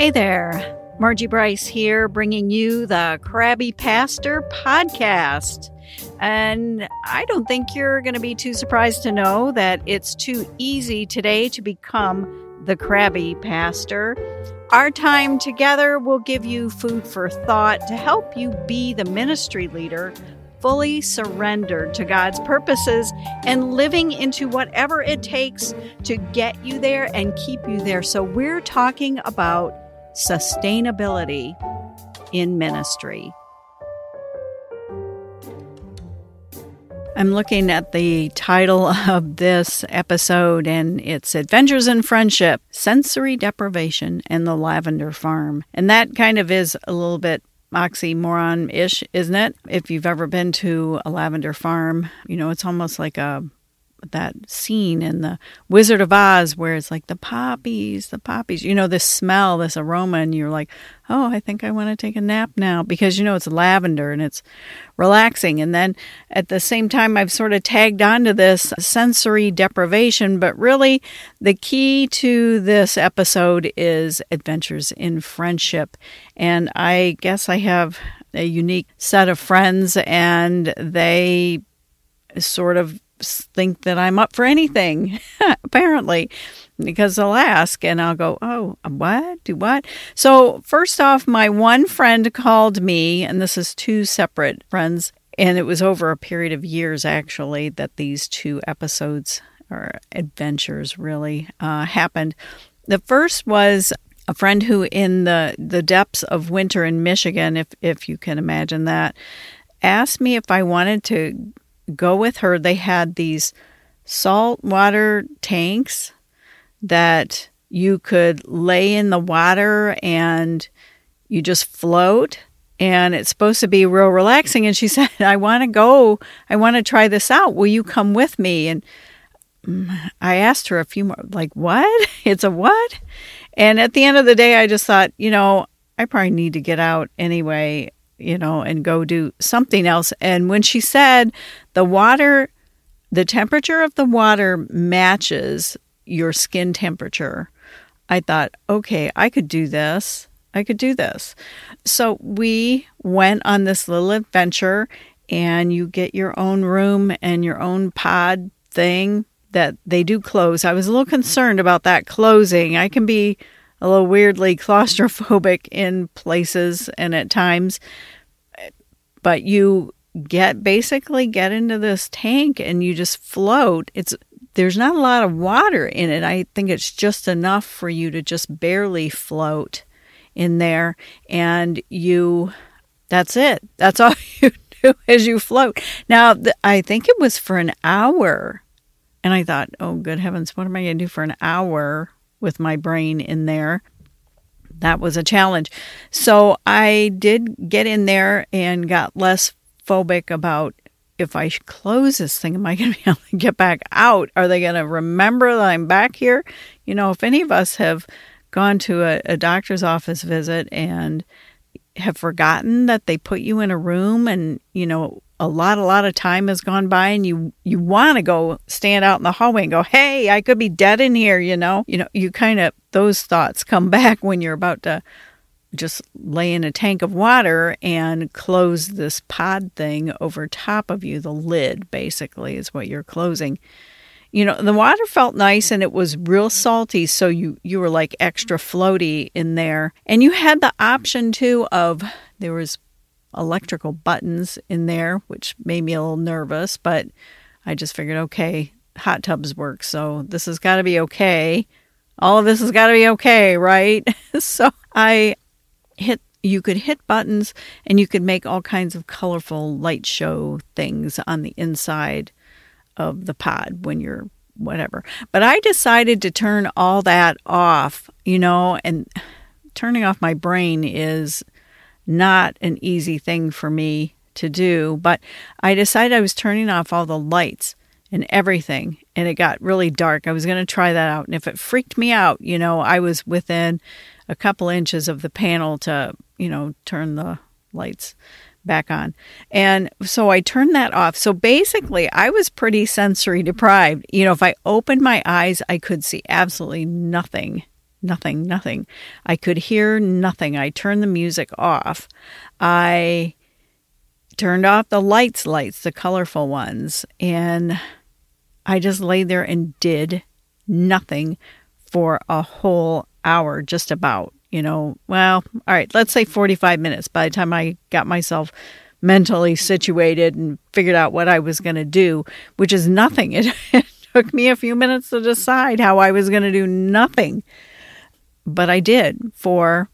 Hey there, Margie Bryce here, bringing you the Crabby Pastor podcast. And I don't think you're going to be too surprised to know that it's too easy today to become the Crabby Pastor. Our time together will give you food for thought to help you be the ministry leader fully surrendered to God's purposes and living into whatever it takes to get you there and keep you there. So, we're talking about sustainability in ministry. I'm looking at the title of this episode, and it's Adventures in Friendship Sensory Deprivation and the Lavender Farm. And that kind of is a little bit oxymoron ish, isn't it? If you've ever been to a lavender farm, you know, it's almost like a that scene in the Wizard of Oz where it's like the poppies, the poppies, you know, this smell, this aroma, and you're like, oh, I think I want to take a nap now because you know it's lavender and it's relaxing. And then at the same time, I've sort of tagged onto this sensory deprivation, but really the key to this episode is adventures in friendship. And I guess I have a unique set of friends and they sort of think that I'm up for anything, apparently, because they'll ask and I'll go, Oh, what? Do what? So, first off, my one friend called me, and this is two separate friends, and it was over a period of years actually that these two episodes or adventures really uh, happened. The first was a friend who, in the, the depths of winter in Michigan, if, if you can imagine that, asked me if I wanted to go with her, they had these salt water tanks that you could lay in the water and you just float. And it's supposed to be real relaxing. And she said i want to go i want to try this out. Will you come with me? And mm, i asked her a few more like what? It's a what? And at the end of the day i just thought you know i probably need to get out anyway you know, and go do something else. And when she said the water, the temperature of the water matches your skin temperature, I thought, okay, I could do this. I could do this. So we went on this little adventure, and you get your own room and your own pod thing that they do close. I was a little concerned about that closing. I can be a little weirdly claustrophobic in places and at times. But you get basically get into this tank and you just float. It's there's not a lot of water in it. I think it's just enough for you to just barely float in there and you that's it. That's all you do as you float. Now, I think it was for an hour. And I thought, oh, good heavens, what am I going to do for an hour with my brain in there. That was a challenge. So I did get in there and got less phobic about if I close this thing, am I going to be able to get back out? Are they going to remember that I'm back here? You know, if any of us have gone to a, a doctor's office visit and have forgotten that they put you in a room and, you know, a lot a lot of time has gone by and you you want to go stand out in the hallway and go hey i could be dead in here you know? You know you kind of those thoughts come back when you're about to just lay in a tank of water and close this pod thing over top of you the lid basically is what you're closing. You know the water felt nice and it was real salty so you you were like extra floaty in there. And you had the option too of there was electrical buttons in there, which made me a little nervous, but I just figured, okay, hot tubs work, so this has got to be okay. All of this has got to be okay, right? so I hit, you could hit buttons and you could make all kinds of colorful light show things on the inside of the pod when you're whatever. But I decided to turn all that off, you know, and turning off my brain is not an easy thing for me to do, but I decided I was turning off all the lights and everything, and it got really dark. I was going to try that out, and if it freaked me out, you know, I was within a couple inches of the panel to, you know, turn the lights back on. And so I turned that off. So basically, I was pretty sensory deprived. You know, if I opened my eyes, I could see absolutely nothing nothing, nothing. I could hear nothing. I turned the music off. I turned off the lights, lights, the colorful ones, and I just lay there and did nothing for a whole hour, just about. You know, well, all right, let's say 45 minutes by the time I got myself mentally situated and figured out what I was going to do, which is nothing. It, it took me a few minutes to decide how I was going to do nothing. But I did for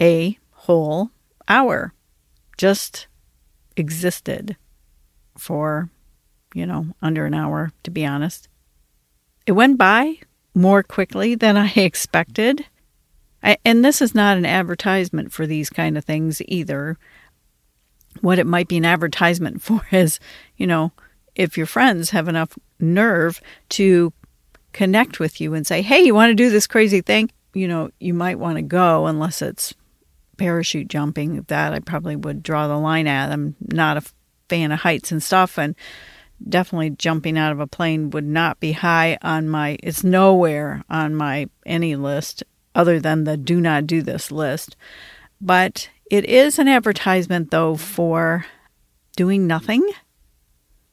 a whole hour. Just existed for, you know, under an hour, to be honest. It went by more quickly than I expected. I, and this is not an advertisement for these kind of things either. What it might be an advertisement for is, you know, if your friends have enough nerve to connect with you and say, hey, you want to do this crazy thing? You know, you might want to go unless it's parachute jumping. That I probably would draw the line at. I'm not a fan of heights and stuff. And definitely jumping out of a plane would not be high on my it's nowhere on my any list other than the do not do this list but it is an advertisement though for doing nothing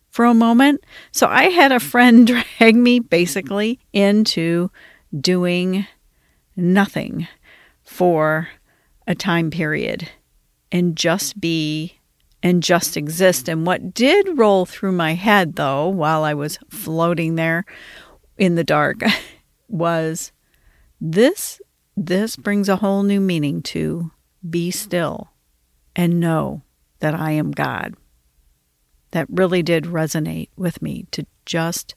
for a moment so i had a friend drag me basically into doing nothing for a time period and just be and just exist. And what did roll through my head, though, while I was floating there in the dark, was this this brings a whole new meaning to be still and know that I am God. That really did resonate with me to just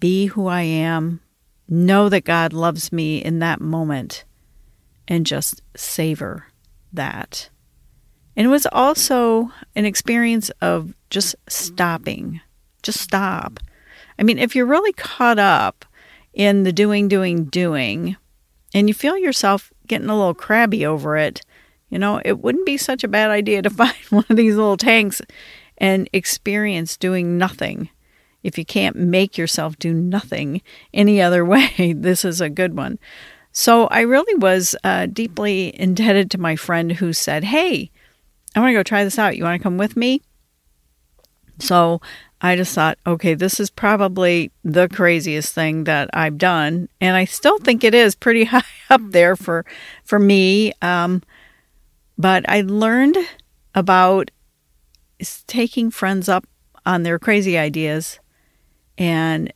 be who I am, know that God loves me in that moment, and just savor that. And it was also an experience of just stopping, just stop. I mean, if you're really caught up in the doing, doing, doing, and you feel yourself getting a little crabby over it, you know, it wouldn't be such a bad idea to find one of these little tanks and experience doing nothing. If you can't make yourself do nothing any other way, this is a good one. So I really was uh, deeply indebted to my friend who said, Hey, I want to go try this out. You want to come with me? So I just thought, okay, this is probably the craziest thing that I've done, and I still think it is pretty high up there for for me. Um, but I learned about taking friends up on their crazy ideas and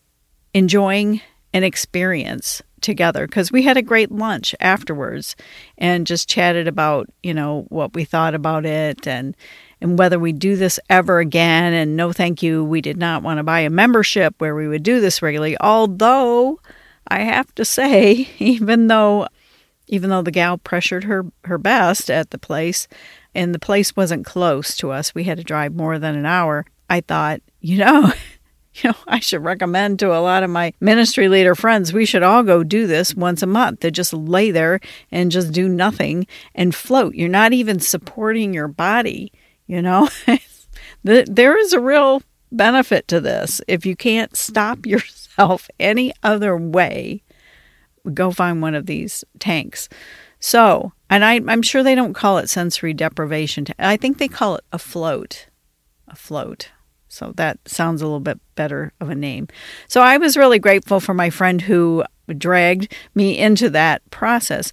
enjoying an experience together because we had a great lunch afterwards and just chatted about you know what we thought about it and and whether we do this ever again. And no thank you we did not want to buy a membership where we would do this regularly although i have to say even though even though the gal pressured her her best at the place and the place wasn't close to us we had to drive more than an hour i thought you know you know, I should recommend to a lot of my ministry leader friends, we should all go do this once a month to just lay there and just do nothing and float. You're not even supporting your body, you know? there is a real benefit to this. If you can't stop yourself any other way, go find one of these tanks. So, and I, I'm sure they don't call it sensory deprivation. I think they call it a float. A float. So that sounds a little bit better of a name. So I was really grateful for my friend who dragged me into that process.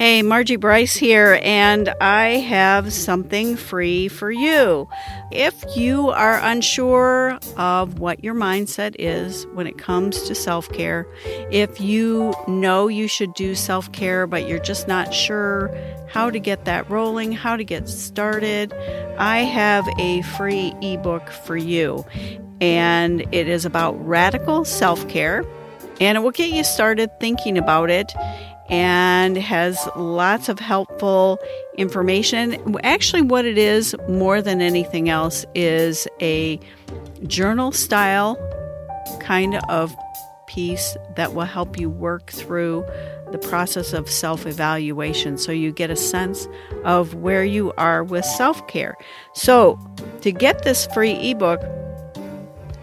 Hey, Margie Bryce here, and I have something free for you. If you are unsure of what your mindset is when it comes to self care, if you know you should do self care, but you're just not sure how to get that rolling, how to get started, I have a free ebook for you. And it is about radical self care, and it will get you started thinking about it and has lots of helpful information. Actually, what it is more than anything else is a journal style kind of piece that will help you work through the process of self evaluation so you get a sense of where you are with self care. So, to get this free ebook,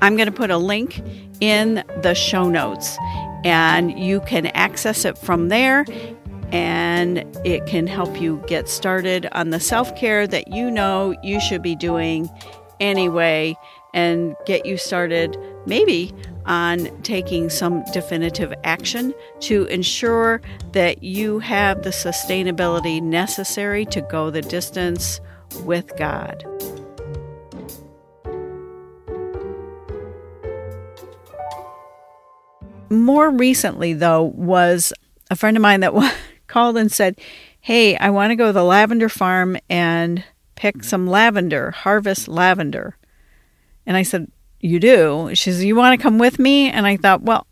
I'm going to put a link in the show notes, and you can access it from there. And it can help you get started on the self care that you know you should be doing anyway and get you started maybe on taking some definitive action to ensure that you have the sustainability necessary to go the distance with God. More recently, though, was a friend of mine that called and said, Hey, I want to go to the lavender farm and pick mm-hmm. some lavender, harvest lavender. And I said, You do? She says, You want to come with me? And I thought, Well,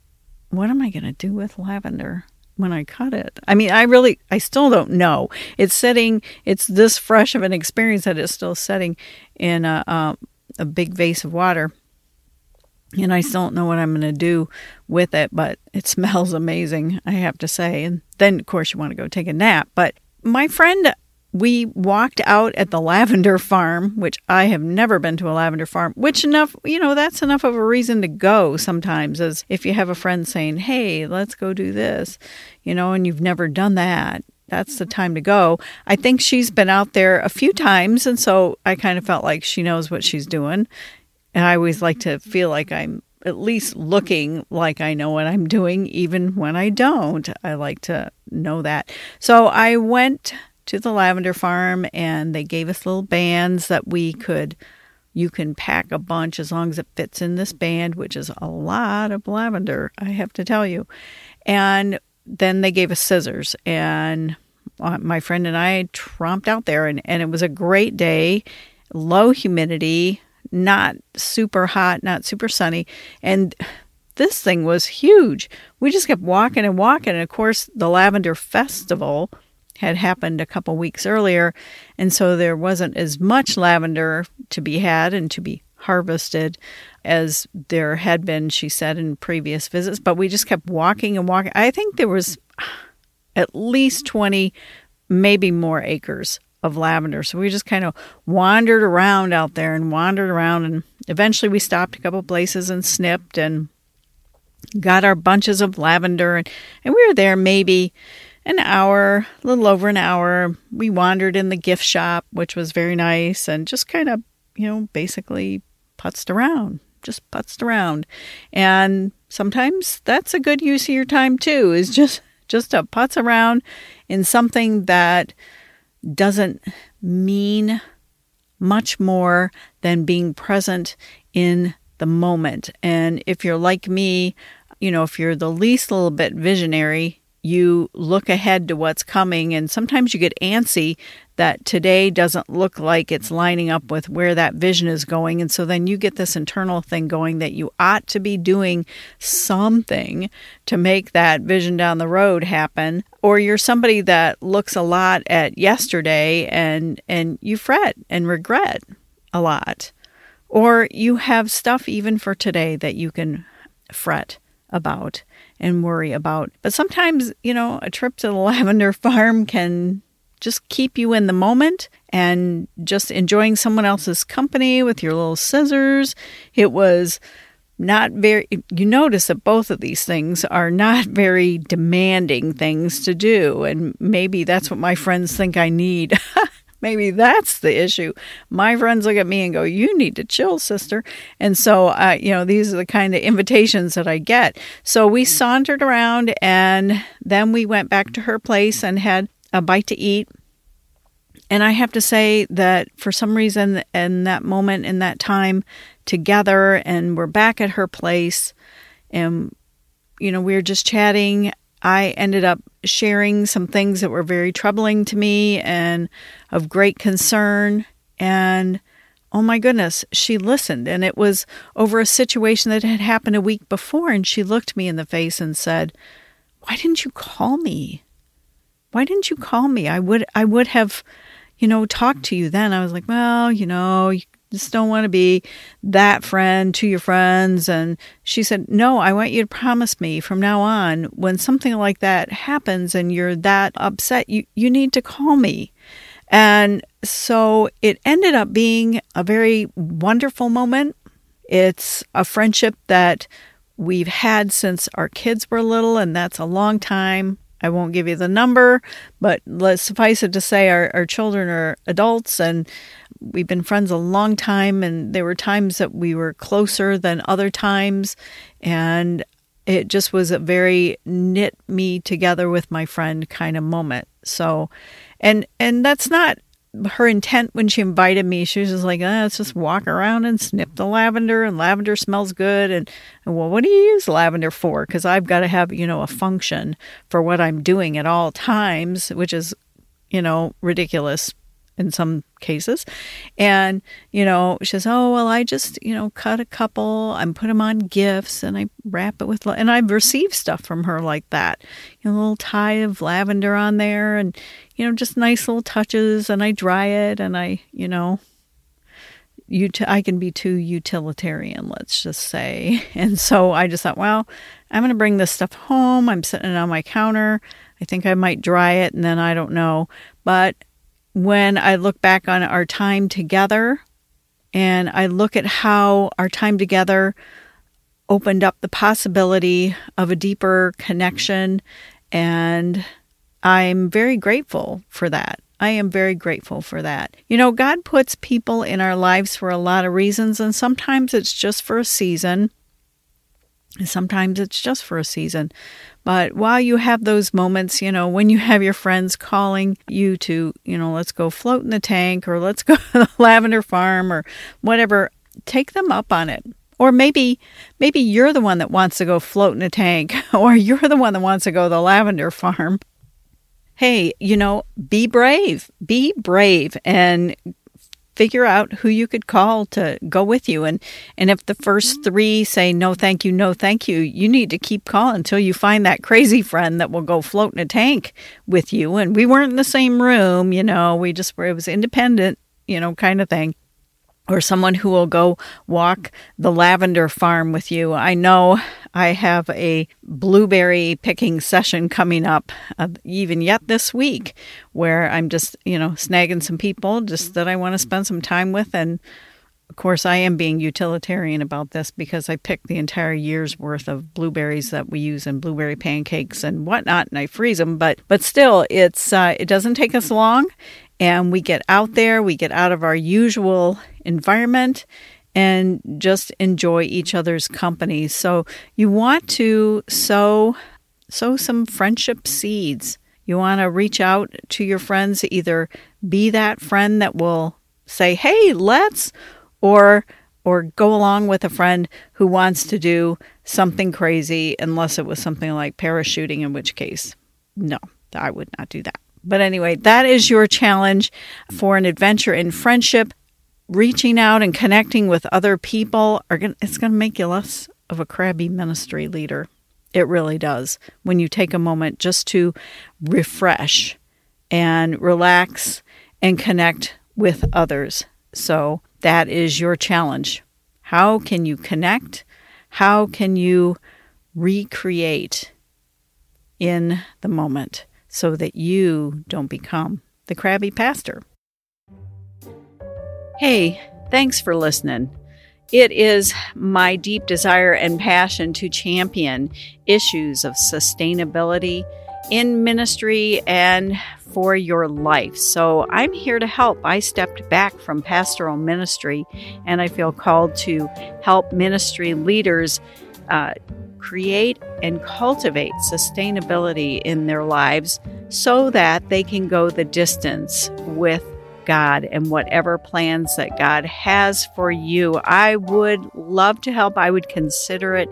what am I going to do with lavender? when I cut it. I mean, I really, I still don't know. It's sitting, it's this fresh of an experience that it's still sitting in a, a, a big vase of water and I still don't know what I'm going to do with it, but it smells amazing, I have to say. And then, of course, you want to go take a nap. But my friend, we walked out at the lavender farm, which I have never been to a lavender farm, which enough, you know, that's enough of a reason to go sometimes, as if you have a friend saying, hey, let's go do this, you know, and you've never done that. That's the time to go. I think she's been out there a few times, and so I kind of felt like she knows what she's doing and I always like to feel like I'm at least looking like I know what I'm doing, even when I don't. I like to know that. So I went to the lavender farm and they gave us little bands that we could you can pack a bunch as long as it fits in this band, which is a lot of lavender, I have to tell you. And then they gave us scissors, and uh, my friend and I tromped out there, and, and it was a great day, low humidity, not super hot, not super sunny. And this thing was huge. We just kept walking and walking. And of course, the Lavender Festival had happened a couple weeks earlier. And so there wasn't as much lavender to be had and to be harvested as there had been, she said, in previous visits. But we just kept walking and walking. I think there was at least 20, maybe more acres of lavender. So we just kind of wandered around out there and wandered around. And eventually we stopped a couple places and snipped and got our bunches of lavender. And, and we were there maybe an hour, a little over an hour. We wandered in the gift shop, which was very nice, and just kind of, you know, basically putzed around, just putzed around. And sometimes that's a good use of your time too, is just just to putz around in something that doesn't mean much more than being present in the moment. And if you're like me, you know, if you're the least little bit visionary, you look ahead to what's coming, and sometimes you get antsy that today doesn't look like it's lining up with where that vision is going. And so then you get this internal thing going that you ought to be doing something to make that vision down the road happen. Or you're somebody that looks a lot at yesterday and, and you fret and regret a lot. Or you have stuff even for today that you can fret about and worry about. But sometimes, you know, a trip to the lavender farm can just keep you in the moment and just enjoying someone else's company with your little scissors. It was not very, you notice that both of these things are not very demanding things to do. And maybe that's what my friends think I need. Maybe that's the issue. My friends look at me and go, You need to chill, sister. And so, uh, you know, these are the kind of invitations that I get. So we sauntered around and then we went back to her place and had a bite to eat. And I have to say that for some reason, in that moment, in that time together, and we're back at her place, and, you know, we were just chatting. I ended up sharing some things that were very troubling to me and of great concern. And oh my goodness, she listened. And it was over a situation that had happened a week before. And she looked me in the face and said, Why didn't you call me? Why didn't you call me? I would I would have, you know, talked to you then. I was like, Well, you know, you just don't want to be that friend to your friends. And she said, No, I want you to promise me from now on, when something like that happens and you're that upset, you, you need to call me. And so it ended up being a very wonderful moment. It's a friendship that we've had since our kids were little, and that's a long time. I won't give you the number, but let's suffice it to say our, our children are adults and we've been friends a long time. And there were times that we were closer than other times. And it just was a very knit me together with my friend kind of moment. So, and and that's not her intent when she invited me, she was just like, oh, let's just walk around and snip the lavender, and lavender smells good. And, and well, what do you use lavender for? Because I've got to have, you know, a function for what I'm doing at all times, which is, you know, ridiculous in some cases. And, you know, she says, Oh, well, I just, you know, cut a couple, I'm put them on gifts and I wrap it with, and I've received stuff from her like that. You know, a little tie of lavender on there and, you know, just nice little touches. And I dry it and I, you know, ut- I can be too utilitarian, let's just say. And so I just thought, well, I'm going to bring this stuff home. I'm sitting it on my counter. I think I might dry it and then I don't know. But when I look back on our time together and I look at how our time together opened up the possibility of a deeper connection. And I'm very grateful for that. I am very grateful for that. You know, God puts people in our lives for a lot of reasons, and sometimes it's just for a season. And sometimes it's just for a season. But while you have those moments, you know, when you have your friends calling you to, you know, let's go float in the tank or let's go to the lavender farm or whatever, take them up on it. Or maybe maybe you're the one that wants to go float in a tank or you're the one that wants to go to the lavender farm. Hey, you know, be brave. Be brave and figure out who you could call to go with you. And and if the first mm-hmm. 3 say no thank you no thank you you need to keep calling until you find that crazy friend that will go float in a tank with you. And we weren't in the same room you know we just were it was independent you know kind of thing or someone who will go walk the lavender farm with you. I know I have a blueberry picking session coming up, uh, even yet this week, where I'm just, you know, snagging some people just that I want to spend some time with. And of course, I am being utilitarian about this because I picked the entire year's worth of blueberries that we use in blueberry pancakes and whatnot, and I freeze them. But but still, it's uh, it doesn't take us long, and we get out there, we get out of our usual environment and just enjoy each other's company. So you want to sow sow some friendship seeds. You want to reach out to your friends, either be that friend that will say, "Hey, let's," or or go along with a friend who wants to do something crazy, unless it was something like parachuting, in which case, no, I would not do that. But anyway, that is your challenge for an adventure in friendship. Reaching out and connecting with other people are going it's going to make you less of a crabby ministry leader. It really does. When you take a moment just to refresh and relax and connect with others. So, that is your challenge. How can you connect? How can you recreate in the moment? so that you don't become the crabby pastor. Hey, thanks for listening. It is my deep desire and passion to champion issues of sustainability in ministry and for your life. So I'm here to help. I stepped back from pastoral ministry and I feel called to help ministry leaders uh, create and cultivate sustainability in their lives so that they can go the distance with God and whatever plans that God has for you. I would love to help. I would consider it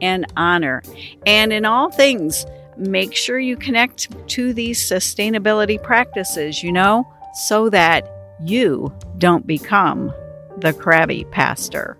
an honor. And in all things, make sure you connect to these sustainability practices, you know, so that you don't become the crabby pastor.